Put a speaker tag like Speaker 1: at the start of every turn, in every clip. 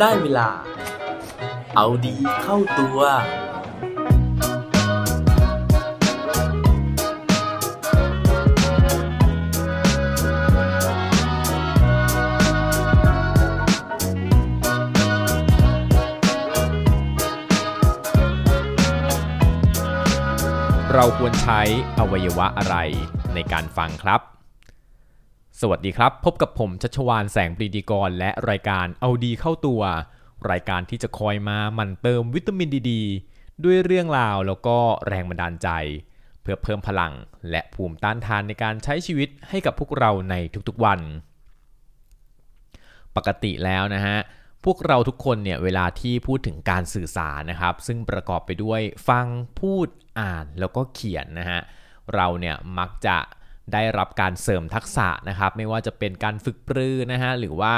Speaker 1: ได้เวลา เอาดีเข้าตัว
Speaker 2: เราควรใช้อวัยวะอะไรในการฟังครับ สวัสดีครับ พบกับผมชัชวานแสงปรีดีกร และรายการเอาดีเข้าตัว รายการที่จะคอยมาหมันเติมวิตามินดีดด้วยเรื่องราวแล้วก็แรงบันดาลใจ เพื่อเพิ่มพลังและภูมิต้านทานในการใช้ชีวิตให้กับพวกเราในทุกๆวัน ปกติแล้วนะฮะพวกเราทุกคนเนี่ยเวลาที่พูดถึงการสื่อสารนะครับ ซึ่งประกอบไปด้วยฟังพูดอ่านแล้วก็เขียนนะฮะเราเนี่ยมักจะ ได้รับการเสริมทักษะนะครับ ไม่ว่าจะเป็นการฝึกปรือนะฮะหรือว่า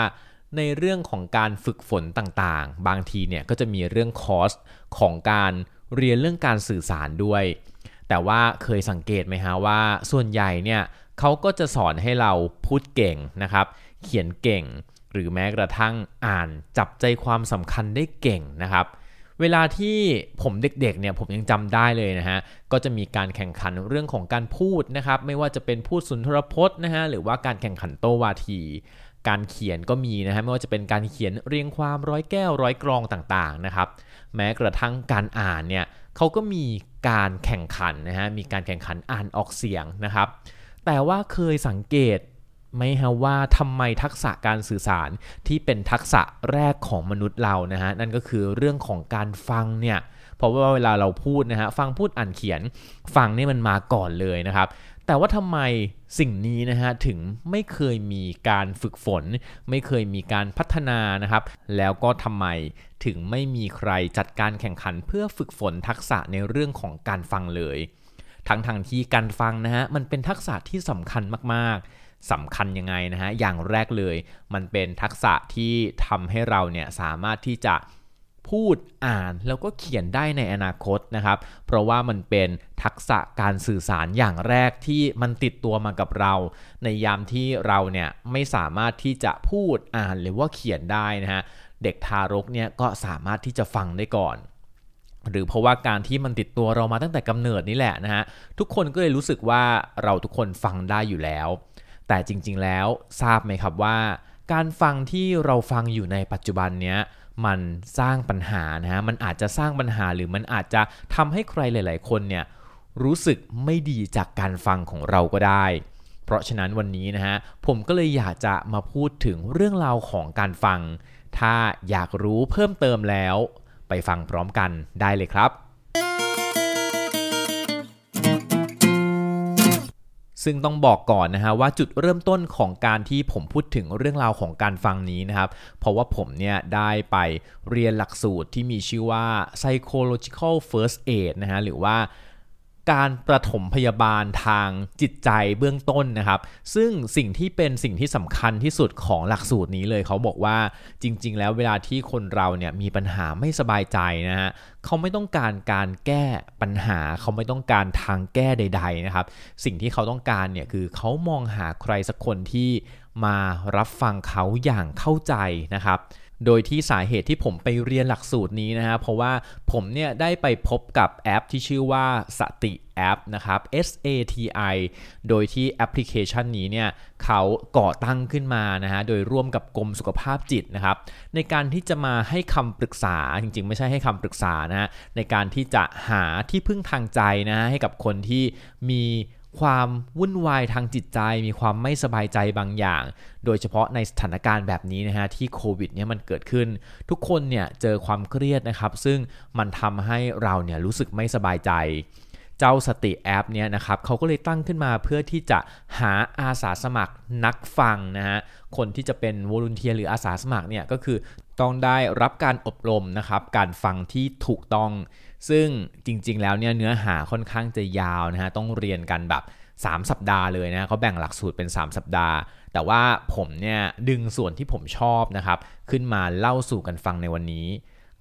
Speaker 2: ในเรื่องของการฝึกฝนต่างๆ บางทีเนี่ยก็จะมีเรื่องคอร์สของการเรียนเรื่องการสื่อสารด้วย แต่ว่าเคยสังเกตไหมฮะว่าส่วนใหญ่เนี่ยเขาก็จะสอนให้เราพูดเก่งนะครับ เขียนเก่ง หรือแม้กระทั่งอ่านจับใจความสำคัญได้เก่งนะครับ เวลาที่ผมเด็กๆเนี่ยผมยังจำได้เลยนะฮะก็จะมีการแข่งขันเรื่องของการพูดนะครับไม่ว่าจะเป็นพูดสุนทรพจน์นะฮะหรือว่าการแข่งขันโตวาที การเขียนก็มีนะฮะไม่ว่าจะเป็นการเขียนเรียงความร้อยแก้วร้อยกรองต่างๆนะครับแม้กระทั่งการอ่านเนี่ยเขาก็มีการแข่งขันนะฮะมีการแข่งขันอ่านออกเสียงนะครับแต่ว่าเคยสังเกต ไหมฮะว่าทำไมทักษะการสื่อสารที่เป็นทักษะแรกของมนุษย์เรานะฮะนั่นก็คือเรื่องของการฟังเนี่ยเพราะว่าเวลาเราพูดนะฮะฟังพูดอ่านเขียนฟังนี่มันมาก่อนเลยนะครับ แต่ว่าทำไมสิ่งนี้นะฮะถึงไม่เคยมีการฝึกฝน ไม่เคยมีการพัฒนานะครับ แล้วก็ทำไมถึงไม่มีใครจัดการแข่งขันเพื่อฝึกฝนทักษะในเรื่องของการฟังเลย ทั้งทางที่การฟังนะฮะมันเป็นทักษะที่สำคัญมากๆ สำคัญยังไงนะฮะ อย่างแรกเลย มันเป็นทักษะที่ทำให้เราเนี่ยสามารถที่จะพูดอ่านแล้วก็เขียนได้ในอนาคตนะครับ เพราะว่ามันเป็นทักษะการสื่อสารอย่างแรกที่มันติดตัวมากับเรา ในยามที่เราเนี่ยไม่สามารถที่จะพูดอ่านหรือว่าเขียนได้นะฮะ เด็กทารกเนี่ยก็สามารถที่จะฟังได้ก่อนหรือเพราะว่าการที่มันติดตัวเรามาตั้งแต่กำเนิดนี่แหละนะฮะทุกคนก็เลยรู้สึกว่าเราทุกคนฟังได้อยู่แล้ว แต่จริงๆแล้วทราบไหมครับว่า การฟังที่เราฟังอยู่ในปัจจุบันเนี้ยมันสร้างปัญหานะฮะมันอาจจะสร้างปัญหาหรือมันอาจจะทำให้ใครหลาย ๆ คนเนี่ยรู้สึกไม่ดีจากการฟังของเราก็ได้ เพราะฉะนั้นวันนี้นะฮะผมก็เลยอยากจะมาพูดถึงเรื่องราวของการฟัง ถ้าอยากรู้เพิ่มเติมแล้ว ไปฟังพร้อมกันได้เลยครับ ซึ่งต้องบอกก่อนนะฮะว่าจุดเริ่มต้นของการที่ผมพูดถึงเรื่องราวของการฟังนี้นะครับ เพราะว่าผมเนี่ยได้ไปเรียนหลักสูตรที่มีชื่อว่า psychological first aid นะฮะหรือว่า การประถมพยาบาลทางจิตใจเบื้องต้นนะครับ ซึ่งสิ่งที่เป็นสิ่งที่สำคัญที่สุดของหลักสูตรนี้เลยเขาบอกว่าจริง ๆ แล้วเวลาที่คนเราเนี่ยมีปัญหาไม่สบายใจนะฮะเขาไม่ต้องการการแก้ปัญหา เขาไม่ต้องการทางแก้ใด ๆนะครับ สิ่งที่เขาต้องการเนี่ยคือเขามองหาใครสักคนที่มารับฟังเขาอย่างเข้าใจนะครับ โดยที่สาเหตุที่ผมไปเรียนหลักสูตรนี้นะฮะเพราะว่าผมเนี่ยได้ไปพบกับแอปที่ชื่อว่าสติแอปนะครับ S A T I โดยที่แอปพลิเคชันนี้เนี่ยเขาก่อตั้งขึ้นมานะฮะโดยร่วมกับกรมสุขภาพจิตนะครับ ในการที่จะมาให้คำปรึกษาจริงๆ ไม่ใช่ให้คำปรึกษานะฮะในการที่จะหาที่พึ่งทางใจนะฮะให้กับคนที่มี ความวุ่นวายทางจิตใจมีความไม่สบายใจบางอย่าง โดยเฉพาะในสถานการณ์แบบนี้นะฮะที่โควิดเนี่ยมันเกิดขึ้น ทุกคนเนี่ยเจอความเครียดนะครับซึ่งมันทำให้เราเนี่ยรู้สึกไม่สบายใจเจ้าสติแอปเนี่ยนะครับเขาก็เลยตั้งขึ้นมาเพื่อที่จะหาอาสาสมัครนักฟังนะฮะคนที่จะเป็นวอลุนเทียหรืออาสาสมัครเนี่ยก็คือต้องได้รับการอบรมนะครับการฟังที่ถูกต้อง ซึ่งจริงๆ แล้วเนี่ยเนื้อหาค่อนข้างจะยาวนะฮะต้องเรียนกันแบบ 3 สัปดาห์เลยนะเขาแบ่งหลักสูตรเป็น 3 สัปดาห์ แต่ว่าผมเนี่ยดึงส่วนที่ผมชอบนะครับขึ้นมาเล่าสู่กันฟังในวันนี้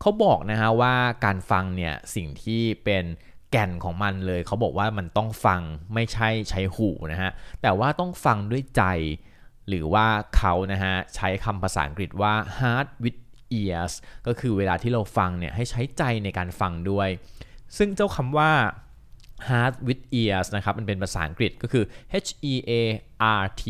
Speaker 2: เขาบอกนะฮะว่าการฟังเนี่ยสิ่งที่เป็นแก่นของมันเลย เขาบอกว่ามันต้องฟังไม่ใช่ใช้หูนะฮะแต่ว่าต้องฟังด้วยใจ หรือว่าเขานะฮะใช้คำภาษาอังกฤษว่า heart with ears ก็คือเวลาที่เราฟังเนี่ยให้ใช้ใจในการฟังด้วย ซึ่งเจ้าคำว่า heart with ears นะครับ มันเป็นภาษาอังกฤษก็คือ H E A R T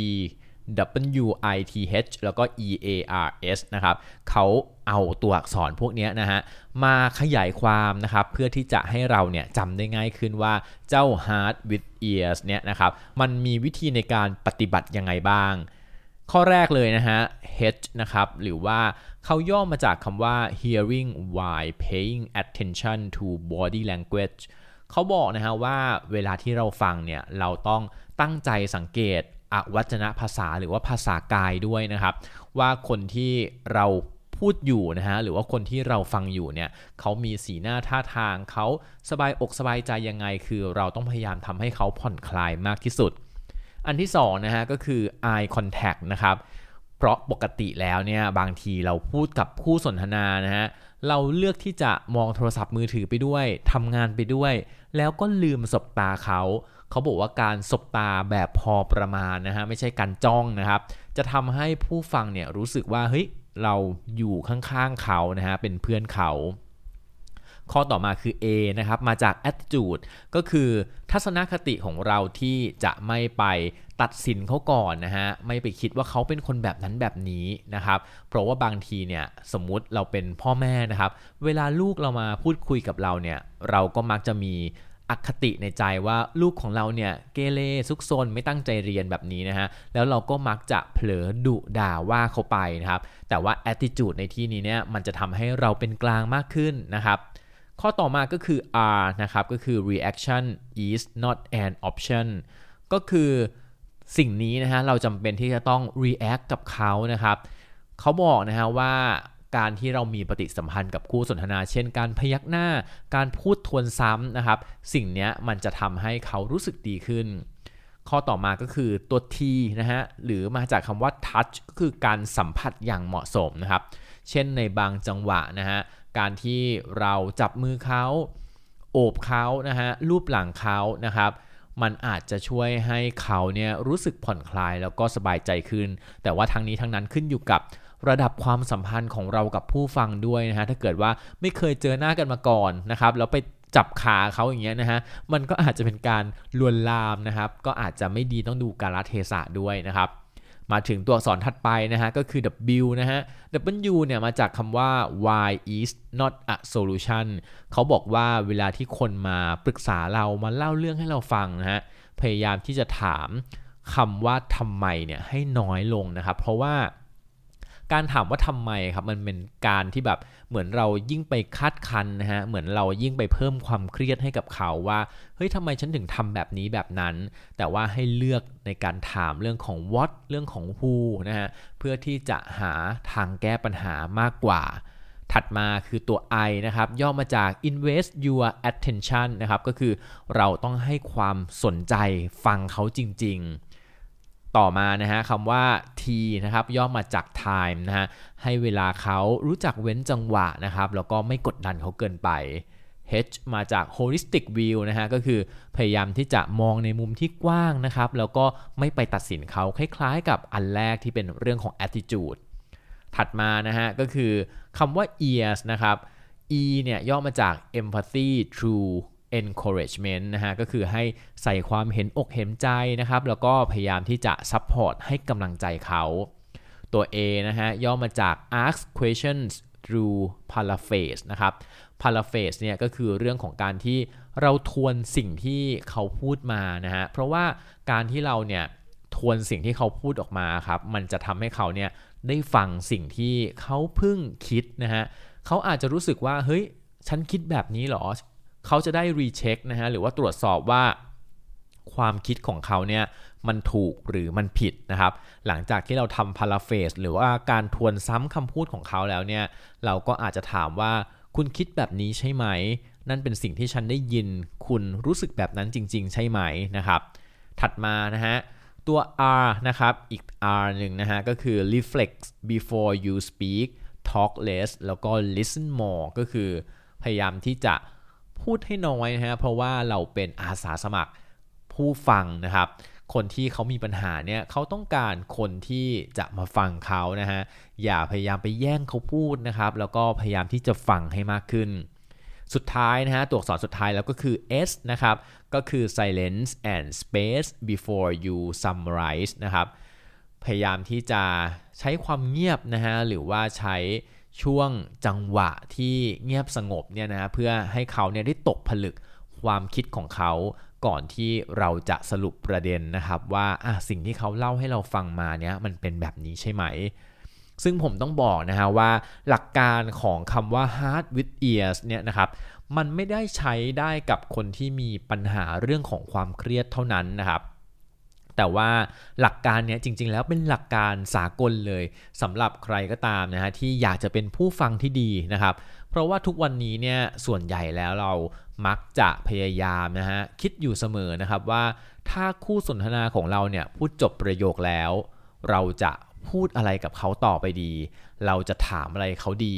Speaker 2: W I T H แล้วก็ E A R S นะครับเขาเอาตัวอักษรพวกนี้นะฮะมาขยายความนะครับเพื่อที่จะให้เราเนี่ยจำได้ง่ายขึ้นว่าเจ้า heart with ears เนี่ยนะครับมันมีวิธีในการปฏิบัติยังไงบ้าง ข้อแรกเลยนะฮะ H นะครับ หรือว่าเขาย่อมาจากคำว่า hearing while paying attention to body language เขาบอกนะฮะว่าเวลาที่เราฟังเนี่ย เราต้องตั้งใจสังเกตอวัจนภาษาหรือว่าภาษากายด้วยนะครับ ว่าคนที่เราพูดอยู่นะฮะหรือว่าคนที่เราฟังอยู่เนี่ยเขามีสีหน้าท่าทางเขาสบายอกสบายใจยังไง คือเราต้องพยายามทำให้เขาผ่อนคลายมากที่สุด อันที่2นะฮะก็คือ eye contact นะครับ เพราะปกติแล้วเนี่ยบางทีเราพูดกับผู้สนทนานะฮะเราเลือกที่จะมองโทรศัพท์มือถือไปด้วยทำงานไปด้วย แล้วก็ลืมสบตาเขาเขาบอกว่าการสบตาแบบพอประมาณนะฮะไม่ใช่การจ้องนะครับ จะทำให้ผู้ฟังเนี่ยรู้สึกว่าเฮ้ยเราอยู่ข้างๆเขานะฮะเป็นเพื่อนเขา ข้อต่อมาคือ A นะครับมาจาก attitude ก็คือทัศนคติของเราที่จะไม่ไปตัดสินเขาก่อนนะฮะไม่ไปคิดว่าเขาเป็นคนแบบนั้นแบบนี้นะครับเพราะว่าบางทีเนี่ยสมมุติเราเป็นพ่อแม่นะครับเวลาลูกเรามาพูดคุยกับเราเนี่ยเราก็มักจะมีอคติในใจว่าลูกของเราเนี่ยเกเรซุกซนไม่ตั้งใจเรียนแบบนี้นะฮะแล้วเราก็มักจะเผลอดุด่าว่าเขาไปนะครับแต่ว่า attitude ในที่นี้เนี่ยมันจะทำให้เราเป็นกลางมากขึ้นนะครับ ข้อต่อมาก็คือ R นะครับ ก็คือ reaction is not an option ก็คือสิ่งนี้นะฮะเราจำเป็นที่จะต้อง react กับเขานะครับเขาบอกนะฮะว่าการที่เรามีปฏิสัมพันธ์กับคู่สนทนา เช่น การพยักหน้า การพูดทวนซ้ำนะครับ สิ่งนี้มันจะทำให้เขารู้สึกดีขึ้น ข้อต่อมาก็คือตัว T นะฮะ หรือมาจากคำว่า touch ก็คือการสัมผัสอย่างเหมาะสมนะครับ เช่นในบางจังหวะนะฮะ การที่เราจับมือเขาโอบเขานะฮะรูปหลังเขานะครับมันอาจจะช่วยให้เขาเนี่ยรู้สึกผ่อนคลายแล้วก็สบายใจขึ้น แต่ว่าทั้งนี้ทั้งนั้นขึ้นอยู่กับระดับความสัมพันธ์ของเรากับผู้ฟังด้วยนะฮะถ้าเกิดว่าไม่เคยเจอหน้ากันมาก่อนนะครับแล้วไปจับขาเขาอย่างเงี้ยนะฮะมันก็อาจจะเป็นการลวนลามนะครับ ก็อาจจะไม่ดีต้องดูกาลเทศะด้วยนะครับ มาถึงตัวอักษรถัดไปนะฮะก็คือ W นะฮะ W เนี่ยมาจากคำว่า why is not a solution เขาบอกว่าเวลาที่คนมาปรึกษาเรามาเล่าเรื่องให้เราฟังนะฮะพยายามที่จะถามคำว่าทำไมเนี่ยให้น้อยลงนะครับ เพราะว่า การถามว่าทำไมครับมันเป็นการที่แบบเหมือนเรายิ่งไปคาดคันนะฮะเหมือนเรายิ่งไปเพิ่มความเครียดให้กับเขาว่าเฮ้ยทำไมฉันถึงทำแบบนี้แบบนั้น แต่ว่าให้เลือกในการถามเรื่องของ what เรื่องของ who นะฮะเพื่อที่จะหาทางแก้ปัญหามากกว่าถัดมาคือตัว I นะครับ ย่อมาจาก invest your attention นะครับ ก็คือเราต้องให้ความสนใจฟังเขาจริง ๆ ต่อมานะฮะคำว่า T นะครับย่อมาจาก time นะฮะให้เวลาเขารู้จักเว้นจังหวะนะครับแล้วก็ไม่กดดันเขาเกินไป H มาจาก holistic view นะฮะก็คือพยายามที่จะมองในมุมที่กว้างนะครับ แล้วก็ไม่ไปตัดสินเขาคล้ายๆ กับอันแรกที่เป็นเรื่องของ attitude ถัดมานะฮะก็คือคำว่า ears นะครับ E เนี่ยย่อมาจาก empathy true encouragement นะฮะก็คือให้ใส่ความเห็นอกเห็นใจนะครับแล้วก็พยายามที่จะ support ให้กำลังใจเขาตัว A นะฮะย่อมาจาก ask questions through paraphrase นะครับ paraphrase เนี่ยก็คือเรื่องของการที่เราทวนสิ่งที่เขาพูดมานะฮะเพราะว่าการที่เราเนี่ยทวนสิ่งที่เขาพูดออกมาครับมันจะทำให้เขาเนี่ยได้ฟังสิ่งที่เขาเพิ่งคิดนะฮะเขาอาจจะรู้สึกว่าเฮ้ยฉันคิดแบบนี้หรอ เขาจะได้รีเช็คนะฮะหรือว่าตรวจสอบว่าความคิดของเขาเนี่ยมันถูกหรือมันผิดนะครับ หลังจากที่เราทำพาราเฟสหรือว่าการทวนซ้ำคำพูดของเขาแล้วเนี่ยเราก็อาจจะถามว่าคุณคิดแบบนี้ใช่ไหม นั่นเป็นสิ่งที่ฉันได้ยิน คุณรู้สึกแบบนั้นจริง ๆ ใช่ไหมนะครับ ถัดมานะฮะตัว R นะครับ อีก R หนึ่งนะฮะก็คือ reflect before you speak talk less แล้วก็ listen more ก็คือพยายามที่จะ พูดให้น้อยนะฮะเพราะว่าเราเป็นอาสาสมัครผู้ฟังนะครับ คนที่เขามีปัญหาเนี่ยเขาต้องการคนที่จะมาฟังเขานะฮะอย่าพยายามไปแย่งเขาพูดนะครับ แล้วก็พยายามที่จะฟังให้มากขึ้น สุดท้ายนะฮะตัวอักษรสุดท้ายแล้วก็คือ S นะครับ ก็คือ silence and space before you summarize นะครับพยายามที่จะใช้ความเงียบนะฮะหรือว่าใช้ ช่วงจังหวะที่เงียบสงบเนี่ยนะเพื่อให้เขาเนี่ยได้ตกผลึกความคิดของเขาก่อนที่เราจะสรุปประเด็นนะครับ ว่าสิ่งที่เขาเล่าให้เราฟังมาเนี่ยมันเป็นแบบนี้ใช่ไหม ซึ่งผมต้องบอกนะฮะว่าหลักการของคำว่า hard with ears เนี่ยนะครับมันไม่ได้ใช้ได้กับคนที่มีปัญหาเรื่องของความเครียดเท่านั้นนะครับ แต่ว่าหลักการเนี้ยจริง ๆ แล้วเป็นหลักการสากลเลยสำหรับใครก็ตามนะฮะที่อยากจะเป็นผู้ฟังที่ดีนะครับ เพราะว่าทุกวันนี้เนี่ยส่วนใหญ่แล้วเรามักจะพยายามนะฮะคิดอยู่เสมอนะครับว่าถ้าคู่สนทนาของเราเนี่ยพูดจบประโยคแล้ว เราจะพูดอะไรกับเขาต่อไปดี เราจะถามอะไรเขาดี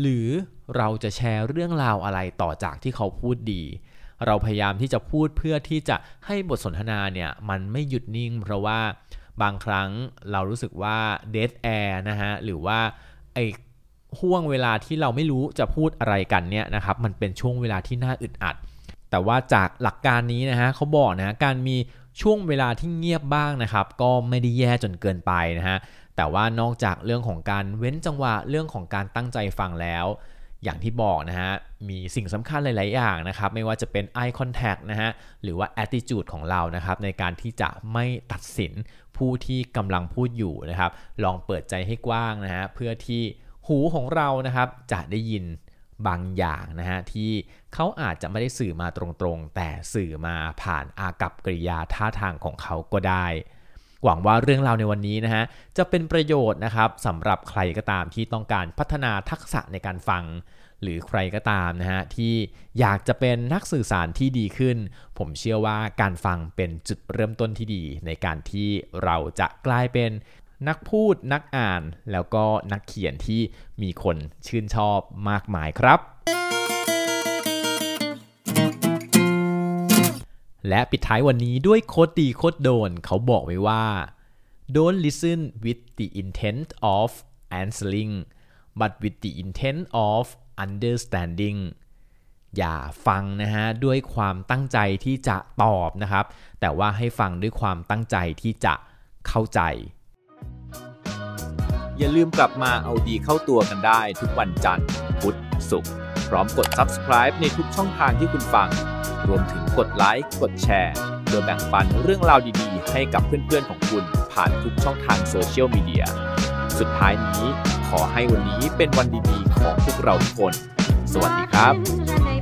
Speaker 2: หรือเราจะแชร์เรื่องราวอะไรต่อจากที่เขาพูดดี เราพยายามที่จะพูดเพื่อที่จะให้บทสนทนาเนี่ยมันไม่หยุดนิ่ง เพราะว่าบางครั้งเรารู้สึกว่าเดทแอร์นะฮะหรือว่าไอ้ห่วงเวลาที่เราไม่รู้จะพูดอะไรกันเนี่ยนะครับมันเป็นช่วงเวลาที่น่าอึดอัด แต่ว่าจากหลักการนี้นะฮะเขาบอกนะการมีช่วงเวลาที่เงียบบ้างนะครับ ก็ไม่ได้แย่จนเกินไปนะฮะแต่ว่านอกจากเรื่องของการเว้นจังหวะเรื่องของการตั้งใจฟังแล้ว อย่างที่บอกนะฮะ มีสิ่งสำคัญหลาย ๆ อย่างนะครับ ไม่ว่าจะเป็น eye contact นะฮะ หรือว่า attitude ของเรานะครับ ในการที่จะไม่ตัดสินผู้ที่กำลังพูดอยู่นะครับ ลองเปิดใจให้กว้างนะฮะ เพื่อที่หูของเรานะครับ จะได้ยินบางอย่างนะฮะ ที่เขาอาจจะไม่ได้สื่อมาตรง ๆ แต่สื่อมาผ่านอากับกริยาท่าทางของเขาก็ได้ หวังว่าเรื่องราวในวันนี้นะฮะจะเป็นประโยชน์นะครับสำหรับใครก็ตามที่ต้องการพัฒนาทักษะในการฟัง หรือใครก็ตามนะฮะที่อยากจะเป็นนักสื่อสารที่ดีขึ้น ผมเชื่อว่าการฟังเป็นจุดเริ่มต้นที่ดี ในการที่เราจะกลายเป็นนักพูดนักอ่านแล้วก็นักเขียนที่มีคนชื่นชอบมากมายครับ และปิดท้ายวันนี้ด้วยโคตรดีโคตรโดน เขาบอกไว้ว่า don't listen with the intent of answering but with the intent of understanding อย่าฟังนะฮะด้วยความตั้งใจที่จะตอบนะครับ แต่ว่าให้ฟังด้วยความตั้งใจที่จะเข้าใจ
Speaker 1: อย่าลืมกลับมาเอาดีเข้าตัวกันได้ทุกวันจันทร์ พุธศุกร์พร้อมกด subscribe ในทุกช่องทางที่คุณฟัง รวมถึงกดไลค์ กดแชร์ โดยแบ่งปันเรื่องราวดีๆ ให้กับเพื่อนๆของคุณผ่านทุกช่องทางโซเชียลมีเดีย สุดท้ายนี้ขอให้วันนี้เป็นวันดีๆ ของพวกเราทุกคน สวัสดีครับ